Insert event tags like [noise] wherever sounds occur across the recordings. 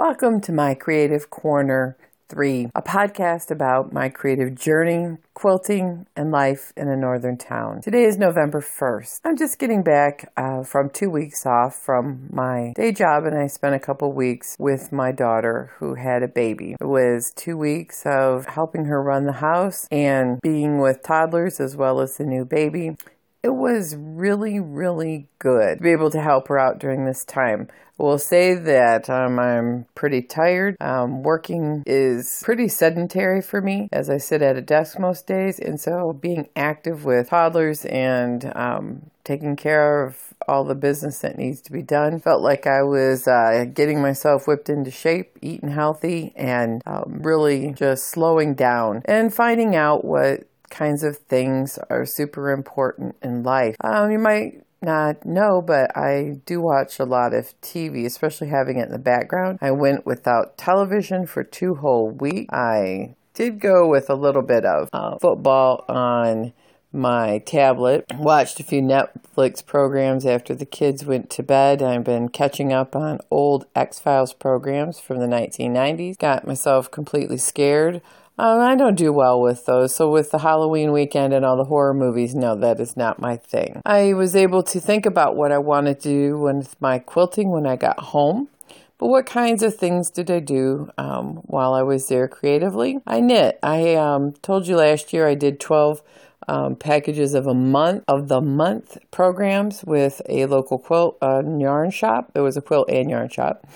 Welcome to my Creative Corner 3, a podcast about my creative journey, quilting, and life in a northern town. Today is November 1st. I'm just getting back uh, from two weeks off from my day job, and I spent a couple weeks with my daughter who had a baby. It was two weeks of helping her run the house and being with toddlers as well as the new baby it was really, really good to be able to help her out during this time. I will say that um, I'm pretty tired. Um, working is pretty sedentary for me as I sit at a desk most days, and so being active with toddlers and um, taking care of all the business that needs to be done. Felt like I was uh, getting myself whipped into shape, eating healthy, and um, really just slowing down and finding out what kinds of things are super important in life. Um, you might not know, but I do watch a lot of TV, especially having it in the background. I went without television for two whole weeks. I did go with a little bit of uh, football on my tablet. Watched a few Netflix programs after the kids went to bed. I've been catching up on old X Files programs from the 1990s. Got myself completely scared um, I don't do well with those. So, with the Halloween weekend and all the horror movies, no, that is not my thing. I was able to think about what I wanted to do with my quilting when I got home. But what kinds of things did I do um, while I was there creatively? I knit. I um, told you last year I did 12 um, packages of a month of the month programs with a local quilt uh, yarn shop. It was a quilt and yarn shop,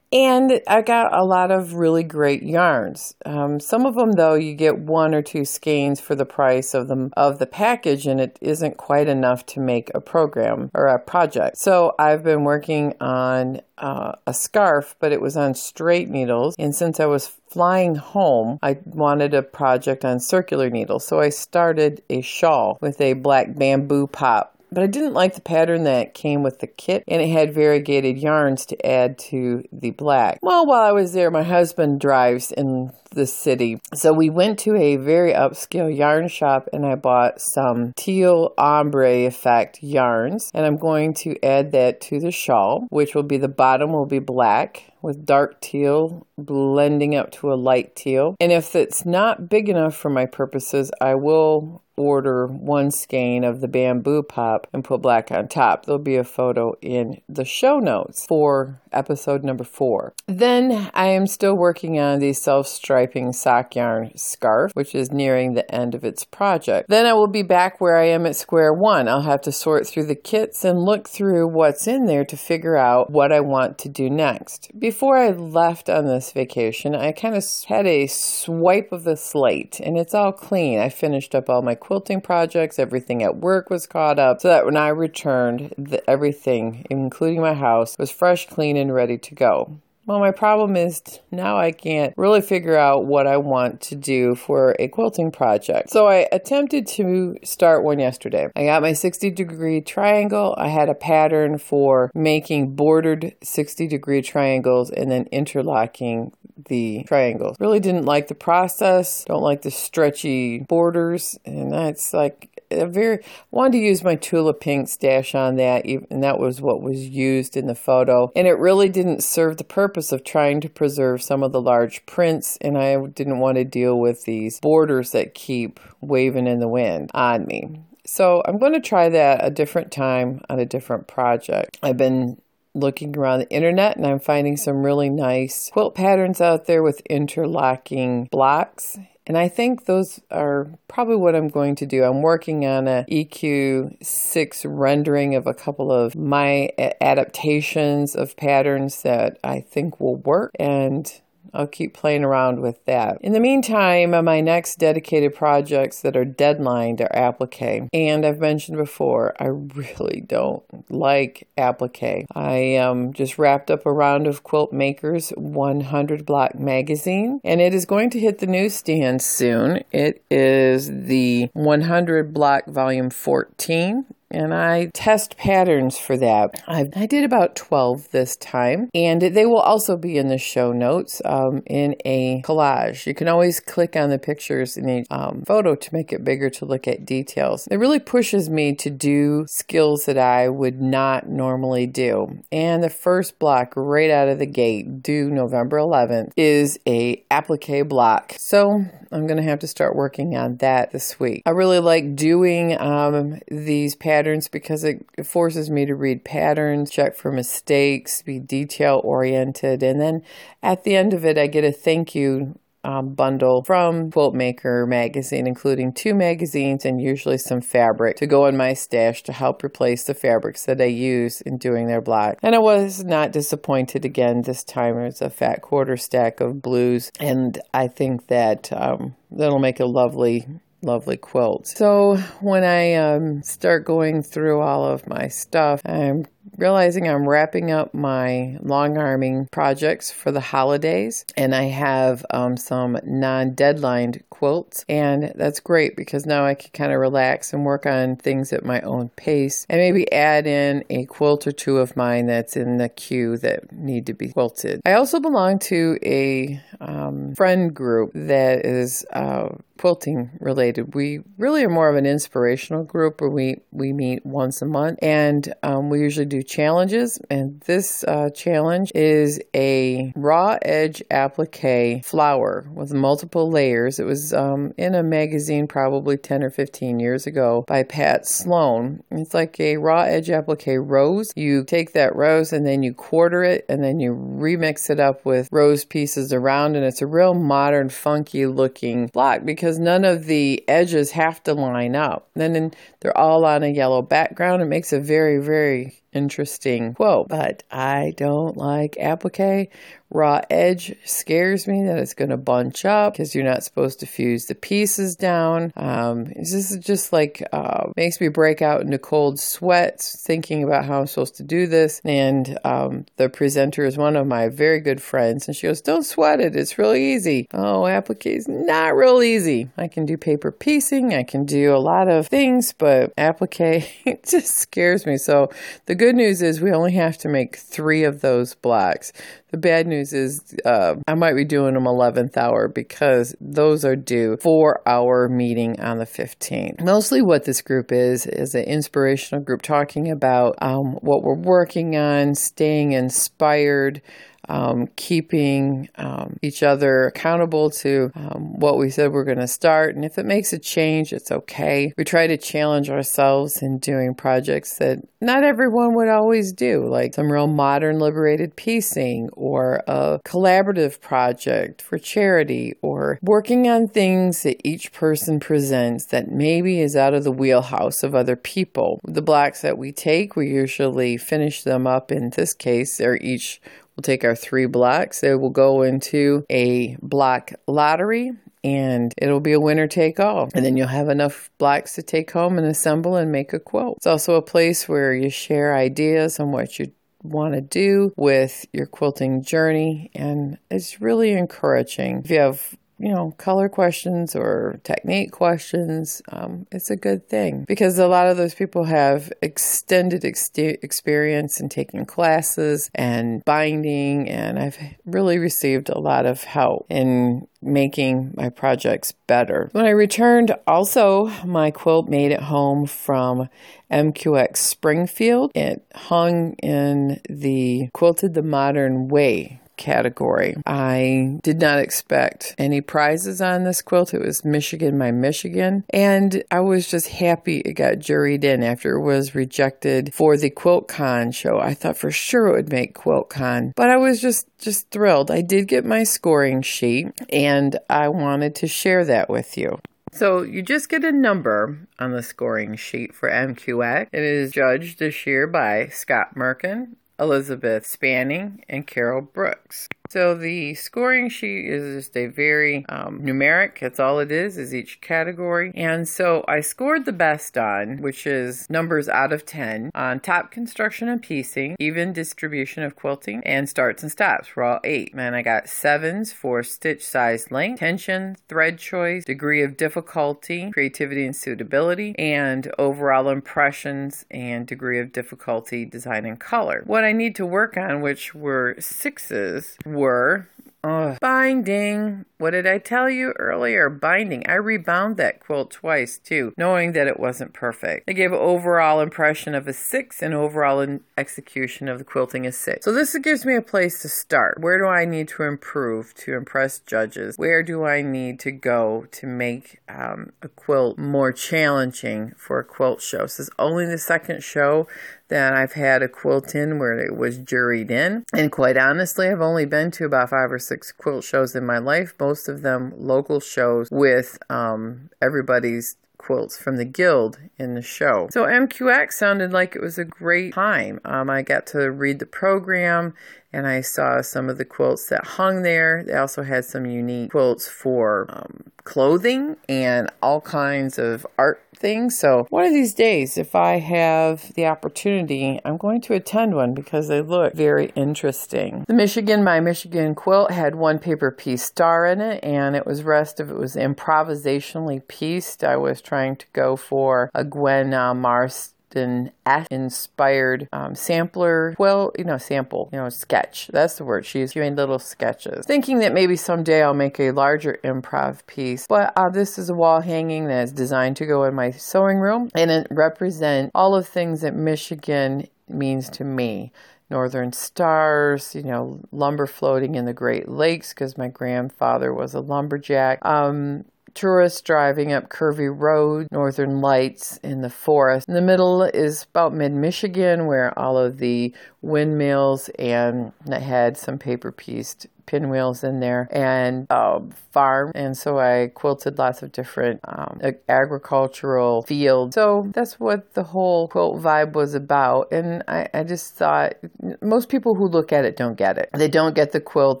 and I got a lot of really great yarns. Um, some of them, though, you get one or two skeins for the price of the of the package, and it isn't quite enough to make a program or a project. So I've been working on uh, a scarf, but it was on straight needles. And since I was flying home, I wanted a project on circular needles. So I started a shawl with a black bamboo pop but I didn't like the pattern that came with the kit, and it had variegated yarns to add to the black. Well, while I was there, my husband drives in the city, so we went to a very upscale yarn shop, and I bought some teal ombre effect yarns, and I'm going to add that to the shawl, which will be the bottom will be black with dark teal blending up to a light teal. And if it's not big enough for my purposes, I will order one skein of the bamboo pop and put black on top. There'll be a photo in the show notes for episode number four. Then I am still working on the self striping sock yarn scarf, which is nearing the end of its project. Then I will be back where I am at square one. I'll have to sort through the kits and look through what's in there to figure out what I want to do next. Before I left on this vacation, I kind of had a swipe of the slate and it's all clean. I finished up all my quilting projects, everything at work was caught up, so that when I returned, the, everything, including my house, was fresh, clean, and ready to go. Well, my problem is now I can't really figure out what I want to do for a quilting project. So I attempted to start one yesterday. I got my 60 degree triangle. I had a pattern for making bordered 60 degree triangles and then interlocking the triangles. Really didn't like the process, don't like the stretchy borders, and that's like a very wanted to use my Tula Pink stash on that, and that was what was used in the photo. And it really didn't serve the purpose of trying to preserve some of the large prints, and I didn't want to deal with these borders that keep waving in the wind on me. So I'm going to try that a different time on a different project. I've been looking around the internet and I'm finding some really nice quilt patterns out there with interlocking blocks. And I think those are probably what I'm going to do. I'm working on a EQ6 rendering of a couple of my adaptations of patterns that I think will work. And I'll keep playing around with that. In the meantime, my next dedicated projects that are deadlined are applique. And I've mentioned before, I really don't like applique. I um, just wrapped up a round of Quilt Makers 100 block magazine, and it is going to hit the newsstand soon. It is the 100 block volume 14 and I test patterns for that. I, I did about 12 this time, and they will also be in the show notes um, in a collage. You can always click on the pictures in a um, photo to make it bigger to look at details. It really pushes me to do skills that I would not normally do. And the first block right out of the gate, due November 11th, is a applique block. So I'm going to have to start working on that this week. I really like doing um, these patterns because it forces me to read patterns, check for mistakes, be detail oriented, and then at the end of it, I get a thank you um, bundle from Quilt Maker magazine, including two magazines and usually some fabric to go in my stash to help replace the fabrics that I use in doing their block. And I was not disappointed again this time. It's a fat quarter stack of blues, and I think that um, that'll make a lovely lovely quilt. So when I um, start going through all of my stuff, I'm realizing I'm wrapping up my long arming projects for the holidays, and I have um, some non deadlined quilts, and that's great because now I can kind of relax and work on things at my own pace, and maybe add in a quilt or two of mine that's in the queue that need to be quilted. I also belong to a um, friend group that is uh, quilting related. We really are more of an inspirational group where we, we meet once a month and um, we usually do challenges. And this uh, challenge is a raw edge applique flower with multiple layers. It was um, in a magazine probably 10 or 15 years ago by Pat Sloan. It's like a raw edge applique rose. You take that rose and then you quarter it and then you remix it up with rose pieces around. And it's a real modern, funky looking block because because none of the edges have to line up. And Then they're all on a yellow background. It makes a very, very interesting quote. But I don't like applique Raw edge scares me that it's going to bunch up because you're not supposed to fuse the pieces down. Um, this is just like uh, makes me break out into cold sweats thinking about how I'm supposed to do this. And um, the presenter is one of my very good friends, and she goes, "Don't sweat it. It's really easy." Oh, applique is not real easy. I can do paper piecing. I can do a lot of things, but applique [laughs] it just scares me. So the good news is we only have to make three of those blocks. The bad news is uh, I might be doing them 11th hour because those are due for our meeting on the 15th. Mostly what this group is, is an inspirational group talking about um, what we're working on, staying inspired, um, keeping um, each other accountable to um, what we said we're going to start. And if it makes a change, it's okay. We try to challenge ourselves in doing projects that not everyone would always do, like some real modern liberated piecing or a collaborative project for charity or working on things that each person presents that maybe is out of the wheelhouse of other people. The blocks that we take, we usually finish them up. In this case, they're each We'll take our three blocks. It will go into a block lottery and it'll be a winner take all. And then you'll have enough blocks to take home and assemble and make a quilt. It's also a place where you share ideas on what you want to do with your quilting journey and it's really encouraging. If you have you know, color questions or technique questions, um, it's a good thing because a lot of those people have extended ex- experience in taking classes and binding, and I've really received a lot of help in making my projects better. When I returned, also, my quilt made it home from MQX Springfield. It hung in the Quilted the Modern Way category. I did not expect any prizes on this quilt. It was Michigan, my Michigan. And I was just happy it got juried in after it was rejected for the QuiltCon show. I thought for sure it would make QuiltCon, but I was just just thrilled. I did get my scoring sheet and I wanted to share that with you. So you just get a number on the scoring sheet for MQX. It is judged this year by Scott Murkin, Elizabeth Spanning, and Carol Brooks. So the scoring sheet is just a very um, numeric. That's all it is, is each category. And so I scored the best on, which is numbers out of 10, on top construction and piecing, even distribution of quilting, and starts and stops for all eight. And I got sevens for stitch size length, tension, thread choice, degree of difficulty, creativity and suitability, and overall impressions and degree of difficulty, design and color. What I need to work on, which were sixes, were Ugh. Binding. What did I tell you earlier? Binding. I rebound that quilt twice too, knowing that it wasn't perfect. I gave an overall impression of a six and overall execution of the quilting a six. So this gives me a place to start. Where do I need to improve to impress judges? Where do I need to go to make um, a quilt more challenging for a quilt show? This is only the second show that I've had a quilt in where it was juried in. And quite honestly, I've only been to about five or six quilt shows in my life, most of them local shows with um, everybody's quilts from the guild in the show. So MQX sounded like it was a great time. Um, I got to read the program and I saw some of the quilts that hung there. They also had some unique quilts for um, clothing and all kinds of art things. So, one of these days, if I have the opportunity, I'm going to attend one because they look very interesting. The Michigan, my Michigan quilt had one paper piece star in it, and it was rest of it was improvisationally pieced. I was trying to go for a Gwen uh, Mars an inspired um, sampler, well, you know, sample, you know, sketch. That's the word. She's doing little sketches. Thinking that maybe someday I'll make a larger improv piece. But uh, this is a wall hanging that is designed to go in my sewing room and it represents all of things that Michigan means to me. Northern stars, you know, lumber floating in the Great Lakes because my grandfather was a lumberjack. Um, tourists driving up curvy road, northern lights in the forest. In the middle is about mid Michigan, where all of the windmills and had some paper pieced pinwheels in there and uh, farm. And so I quilted lots of different um, agricultural fields. So that's what the whole quilt vibe was about. And I, I just thought most people who look at it don't get it. They don't get the quilt.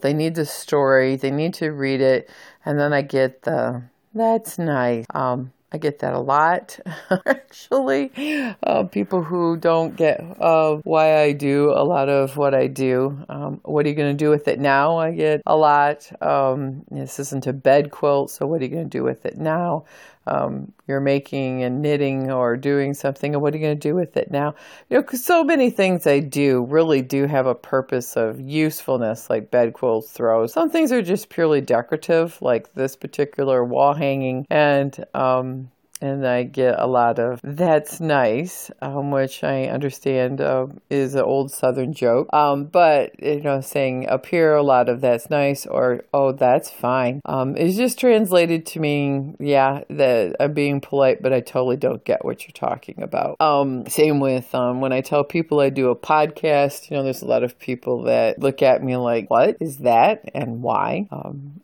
They need the story. They need to read it. And then I get the that's nice. Um, I get that a lot, [laughs] actually. Uh, people who don't get uh, why I do a lot of what I do. Um, what are you going to do with it now? I get a lot. Um, this isn't a bed quilt, so what are you going to do with it now? Um, you're making and knitting or doing something, and what are you going to do with it now? You know, so many things I do really do have a purpose of usefulness, like bed quilts, throws. Some things are just purely decorative, like this particular wall hanging, and um, and I get a lot of "that's nice," um, which I understand uh, is an old Southern joke. Um, but you know, saying up here a lot of "that's nice" or "oh, that's fine" um, is just translated to mean, yeah, that I'm being polite, but I totally don't get what you're talking about. Um, same with um, when I tell people I do a podcast. You know, there's a lot of people that look at me like, "What is that?" and why.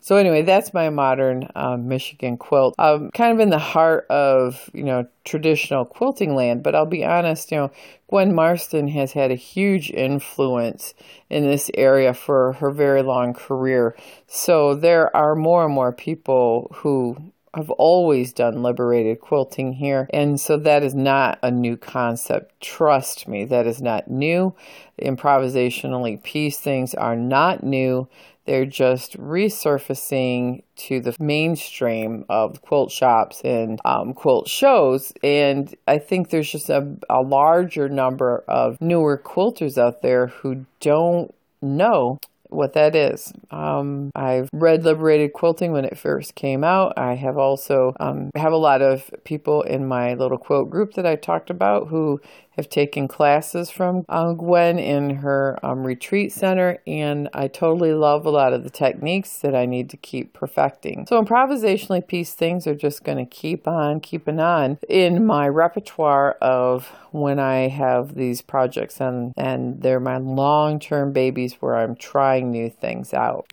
So anyway, that's my modern Michigan quilt. kind of in the heart of of, you know, traditional quilting land, but I'll be honest, you know, Gwen Marston has had a huge influence in this area for her very long career. So there are more and more people who have always done liberated quilting here. And so that is not a new concept. Trust me, that is not new. Improvisationally piece things are not new. They're just resurfacing to the mainstream of quilt shops and um, quilt shows. And I think there's just a, a larger number of newer quilters out there who don't know what that is. Um, I've read Liberated Quilting when it first came out. I have also um, have a lot of people in my little quilt group that I talked about who have taken classes from um, Gwen in her um, retreat center, and I totally love a lot of the techniques that I need to keep perfecting. So, improvisationally pieced things are just going to keep on keeping on in my repertoire of when I have these projects, and, and they're my long term babies where I'm trying new things out.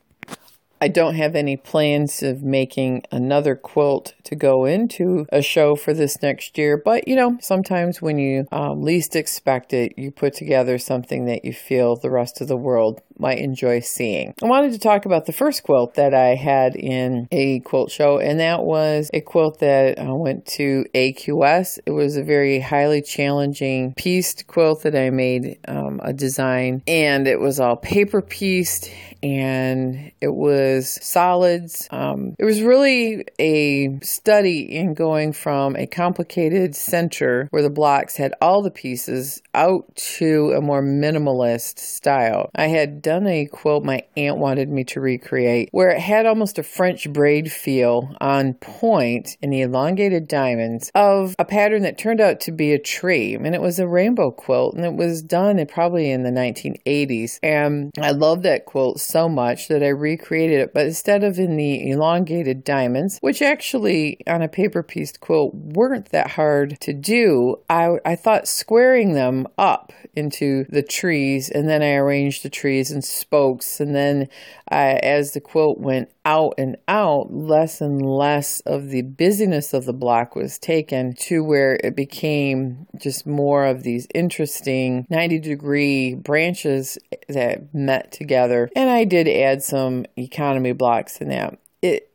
I don't have any plans of making another quilt to go into a show for this next year, but you know, sometimes when you um, least expect it, you put together something that you feel the rest of the world might enjoy seeing. I wanted to talk about the first quilt that I had in a quilt show, and that was a quilt that I went to AQS. It was a very highly challenging pieced quilt that I made um, a design, and it was all paper pieced and it was solids. Um, it was really a study in going from a complicated center where the blocks had all the pieces out to a more minimalist style. I had done a quilt my aunt wanted me to recreate where it had almost a French braid feel on point in the elongated diamonds of a pattern that turned out to be a tree. And it was a rainbow quilt and it was done probably in the 1980s. And I love that quilt so much that I recreated it, but instead of in the elongated diamonds, which actually on a paper pieced quilt weren't that hard to do, I, I thought squaring them up into the trees and then I arranged the trees in spokes. And then uh, as the quilt went out and out, less and less of the busyness of the block was taken to where it became just more of these interesting 90 degree branches that met together. And I did add some economy blocks in that.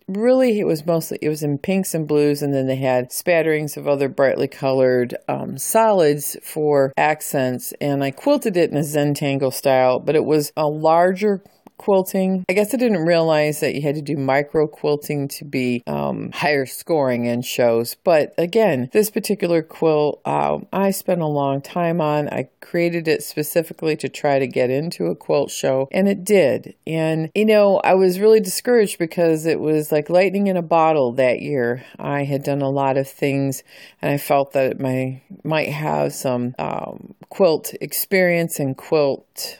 Really it was mostly it was in pinks and blues and then they had spatterings of other brightly colored um, solids for accents and i quilted it in a zentangle style but it was a larger quilting. I guess I didn't realize that you had to do micro quilting to be um, higher scoring in shows. But again, this particular quilt uh, I spent a long time on. I created it specifically to try to get into a quilt show, and it did. And you know, I was really discouraged because it was like lightning in a bottle that year. I had done a lot of things, and I felt that my might have some um, quilt experience and quilt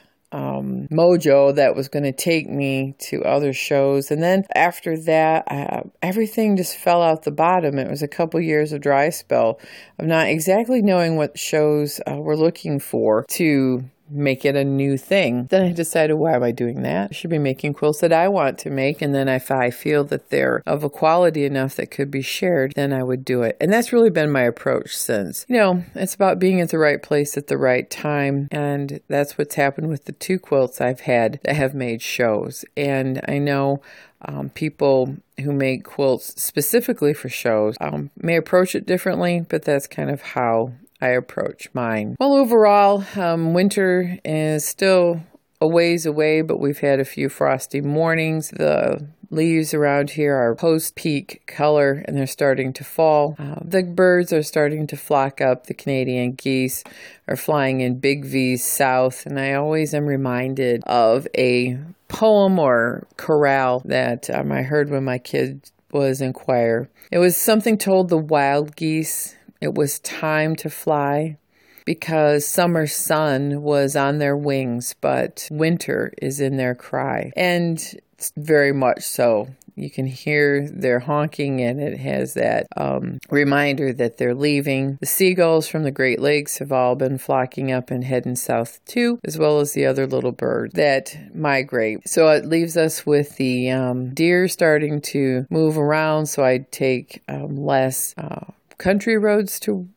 um, mojo that was going to take me to other shows. And then after that, uh, everything just fell out the bottom. It was a couple years of dry spell of not exactly knowing what shows uh, we're looking for to make it a new thing. Then I decided, why am I doing that? I should be making quilts that I want to make. And then if I feel that they're of a quality enough that could be shared, then I would do it. And that's really been my approach since. You know, it's about being at the right place at the right time. And that's what's happened with the two quilts I've had that have made shows. And I know um, people who make quilts specifically for shows um, may approach it differently, but that's kind of how I approach mine. Well, overall, um, winter is still a ways away, but we've had a few frosty mornings. The leaves around here are post peak color and they're starting to fall. Uh, the birds are starting to flock up. The Canadian geese are flying in big V's south, and I always am reminded of a poem or chorale that um, I heard when my kid was in choir. It was something told the wild geese it was time to fly because summer sun was on their wings, but winter is in their cry. And it's very much so. You can hear their honking, and it has that um, reminder that they're leaving. The seagulls from the Great Lakes have all been flocking up and heading south too, as well as the other little birds that migrate. So it leaves us with the um, deer starting to move around, so I take um, less. Uh, country roads to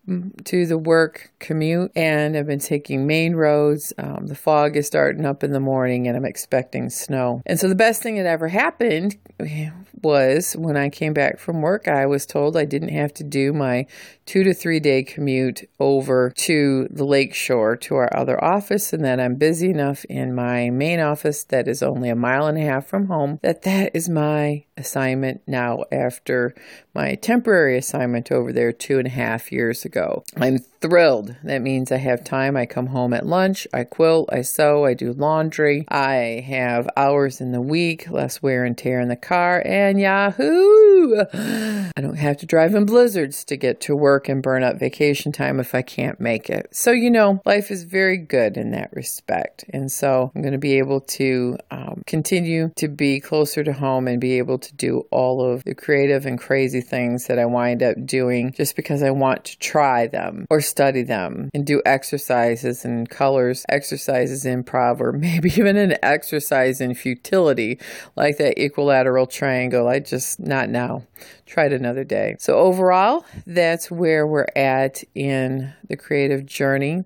to the work commute, and I've been taking main roads. Um, the fog is starting up in the morning, and I'm expecting snow. And so the best thing that ever happened was when I came back from work, I was told I didn't have to do my two to three day commute over to the lakeshore to our other office, and that I'm busy enough in my main office that is only a mile and a half from home that that is my assignment now after my temporary assignment over there two and a half years ago. I'm thrilled. That means I have time. I come home at lunch, I quilt, I sew, I do laundry, I have hours in the week, less wear and tear in the car, and yahoo! I don't have to drive in blizzards to get to work and burn up vacation time if I can't make it. So, you know, life is very good in that respect. And so I'm going to be able to um, continue to be closer to home and be able to do all of the creative and crazy things that I wind up doing just because I want to try them or study them and do exercises and colors, exercises improv, or [laughs] maybe even an exercise in futility like that equilateral triangle. I just, not now. Try it another day. So, overall, that's where we're at in the creative journey.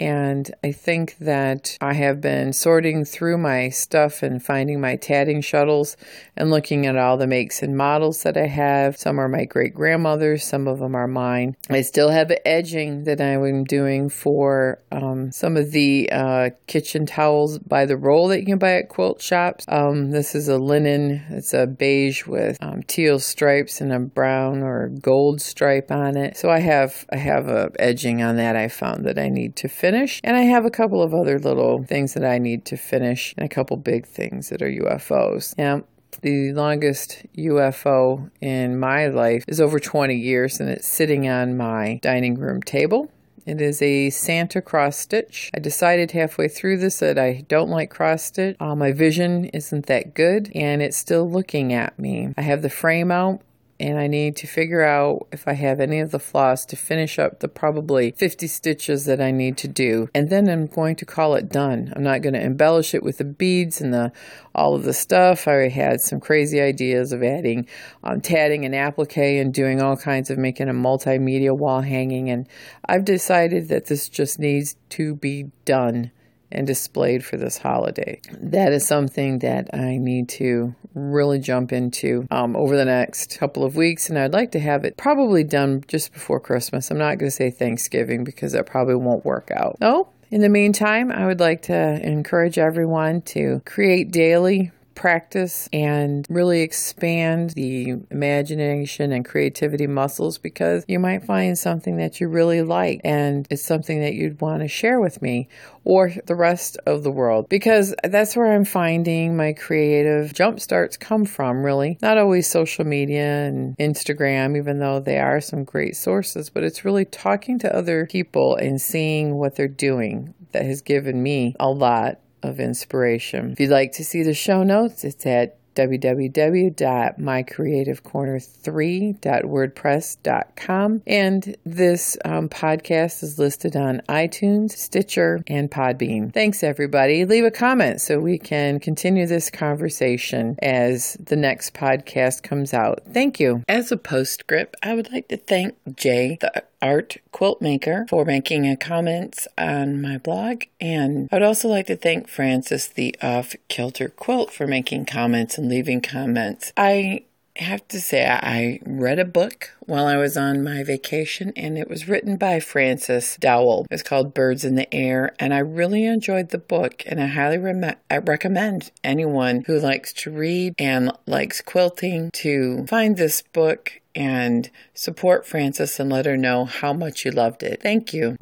And I think that I have been sorting through my stuff and finding my tatting shuttles and looking at all the makes and models that I have. Some are my great grandmother's, some of them are mine. I still have edging that I'm doing for um, some of the uh, kitchen towels by the roll that you can buy at quilt shops. Um, this is a linen, it's a beige with um, teal stripes and a brown or gold stripe on it. So I have I have a edging on that I found that I need to finish, and I have a couple of other little things that I need to finish, and a couple big things that are UFOs. Yeah, the longest UFO in my life is over 20 years and it's sitting on my dining room table. It is a Santa cross stitch. I decided halfway through this that I don't like cross stitch. Uh, my vision isn't that good and it's still looking at me. I have the frame out and I need to figure out if I have any of the floss to finish up the probably 50 stitches that I need to do. And then I'm going to call it done. I'm not going to embellish it with the beads and the all of the stuff. I had some crazy ideas of adding um, tatting and applique and doing all kinds of making a multimedia wall hanging. And I've decided that this just needs to be done and displayed for this holiday. That is something that I need to really jump into um, over the next couple of weeks, and I'd like to have it probably done just before Christmas. I'm not going to say Thanksgiving because that probably won't work out. Oh, In the meantime, I would like to encourage everyone to create daily practice and really expand the imagination and creativity muscles because you might find something that you really like and it's something that you'd want to share with me or the rest of the world because that's where I'm finding my creative jump starts come from, really. Not always social media and Instagram, even though they are some great sources, but it's really talking to other people and seeing what they're doing that has given me a lot of inspiration. If you'd like to see the show notes, it's at www.mycreativecorner3.wordpress.com. And this um, podcast is listed on iTunes, Stitcher, and Podbean. Thanks, everybody. Leave a comment so we can continue this conversation as the next podcast comes out. Thank you. As a postscript, I would like to thank Jay, the art quilt maker for making a comments on my blog and I'd also like to thank Frances the off kilter quilt for making comments and leaving comments. I have to say, I read a book while I was on my vacation, and it was written by Frances Dowell. It's called Birds in the Air, and I really enjoyed the book, and I highly re- I recommend anyone who likes to read and likes quilting to find this book and support Frances and let her know how much you loved it. Thank you.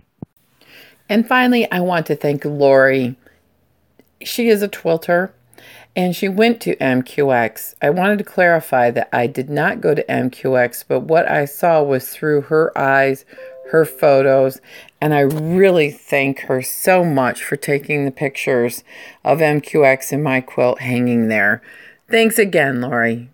And finally, I want to thank Lori. She is a twilter and she went to MQX. I wanted to clarify that I did not go to MQX, but what I saw was through her eyes, her photos, and I really thank her so much for taking the pictures of MQX and my quilt hanging there. Thanks again, Lori.